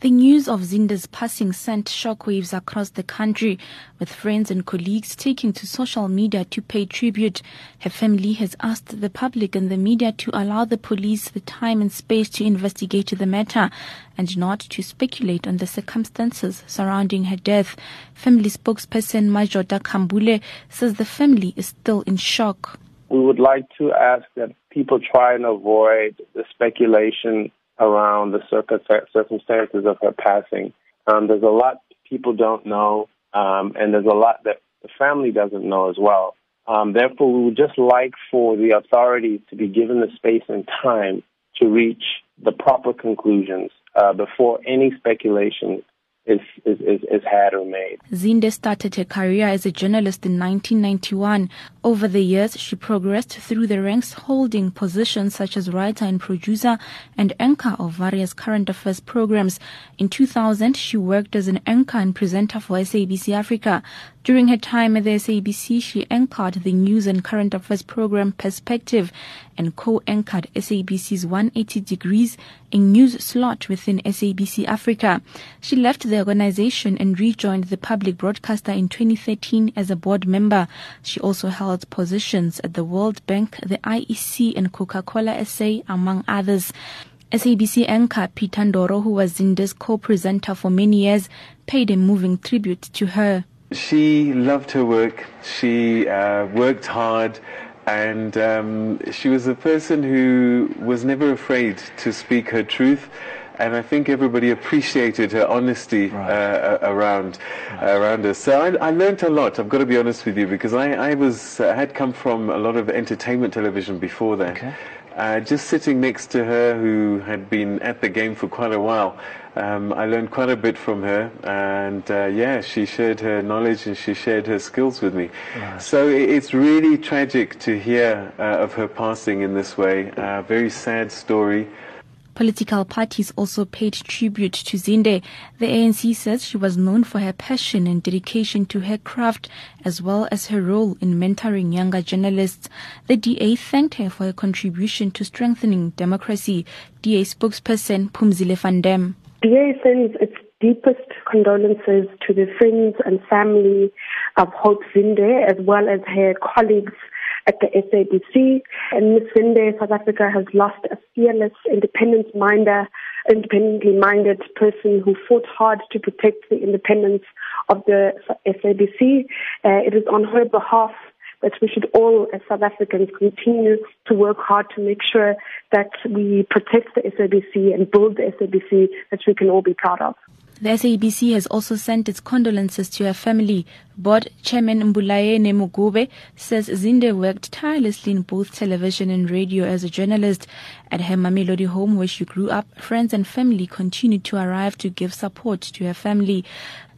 The news of Zinde's passing sent shockwaves across the country, with friends and colleagues taking to social media to pay tribute. Her family has asked the public and the media to allow the police the time and space to investigate the matter and not to speculate on the circumstances surrounding her death. Family spokesperson Majota Kambule says the family is still in shock. We would like to ask that people try and avoid the speculation around the circumstances of her passing. Um, there's a lot people don't know, um, and there's a lot that the family doesn't know as well. Um, therefore, we would just like for the authorities to be given the space and time to reach the proper conclusions uh, before any speculation is, is, is, had or made. Zinde started her career as a journalist in 1991. Over the years, she progressed through the ranks, holding positions such as writer and producer and anchor of various current affairs programs. In 2000, she worked as an anchor and presenter for SABC Africa. During her time at the SABC, she anchored the news and current affairs program Perspective and co-anchored SABC's 180 Degrees, a news slot within SABC Africa. She left the organization and rejoined the public broadcaster in 2013 as a board member. She also held positions at the World Bank, the IEC, and Coca-Cola SA, among others. SABC anchor Peter Ndoro, who was Zinde's co-presenter for many years, paid a moving tribute to her. She loved her work. She uh, worked hard. And um, she was a person who was never afraid to speak her truth. And I think everybody appreciated her honesty right. uh, around right. around her. So I, I, learned a lot. I've got to be honest with you because I, I was uh, had come from a lot of entertainment television before that. Okay. Uh, just sitting next to her, who had been at the game for quite a while, um, I learned quite a bit from her, and uh, yeah, she shared her knowledge and she shared her skills with me. Right. So it's really tragic to hear uh, of her passing in this way. Uh, very sad story. Political parties also paid tribute to Zinde. The ANC says she was known for her passion and dedication to her craft, as well as her role in mentoring younger journalists. The DA thanked her for her contribution to strengthening democracy. DA spokesperson Phumzile van Damme. DA sends its deepest condolences to the friends and family of Hope Zinde, as well as her colleagues at the SABC. And Ms. Zinde, South Africa has lost a fearless, independent minder, independently minded person who fought hard to protect the independence of the SABC. Uh, it is on her behalf that we should all, as South Africans, continue to work hard to make sure that we protect the SABC and build the SABC that we can all be proud of. The SABC has also sent its condolences to her family. Board Chairman Mbulaheni Maguvhe says Zinde worked tirelessly in both television and radio as a journalist. At her Mamelodi home where she grew up, friends and family continued to arrive to give support to her family.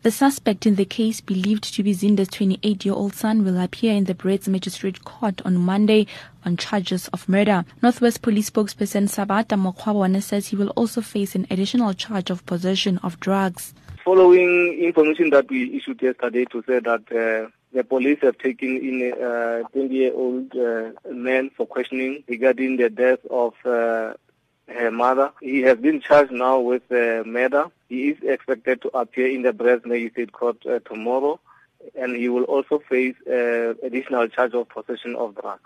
The suspect in the case, believed to be Zinde's 28-year-old son, will appear in the Brits Magistrate Court on Monday on charges of murder. Northwest Police spokesperson Sabata Mokgwabone says he will also face an additional charge of possession of drugs. Following information that we issued yesterday to say that uh, the police have taken in a 20-year-old uh, man for questioning regarding the death of uh, her mother. He has been charged now with uh, murder. He is expected to appear in the Brits Magistrate Court uh, tomorrow, and he will also face uh, additional charge of possession of drugs.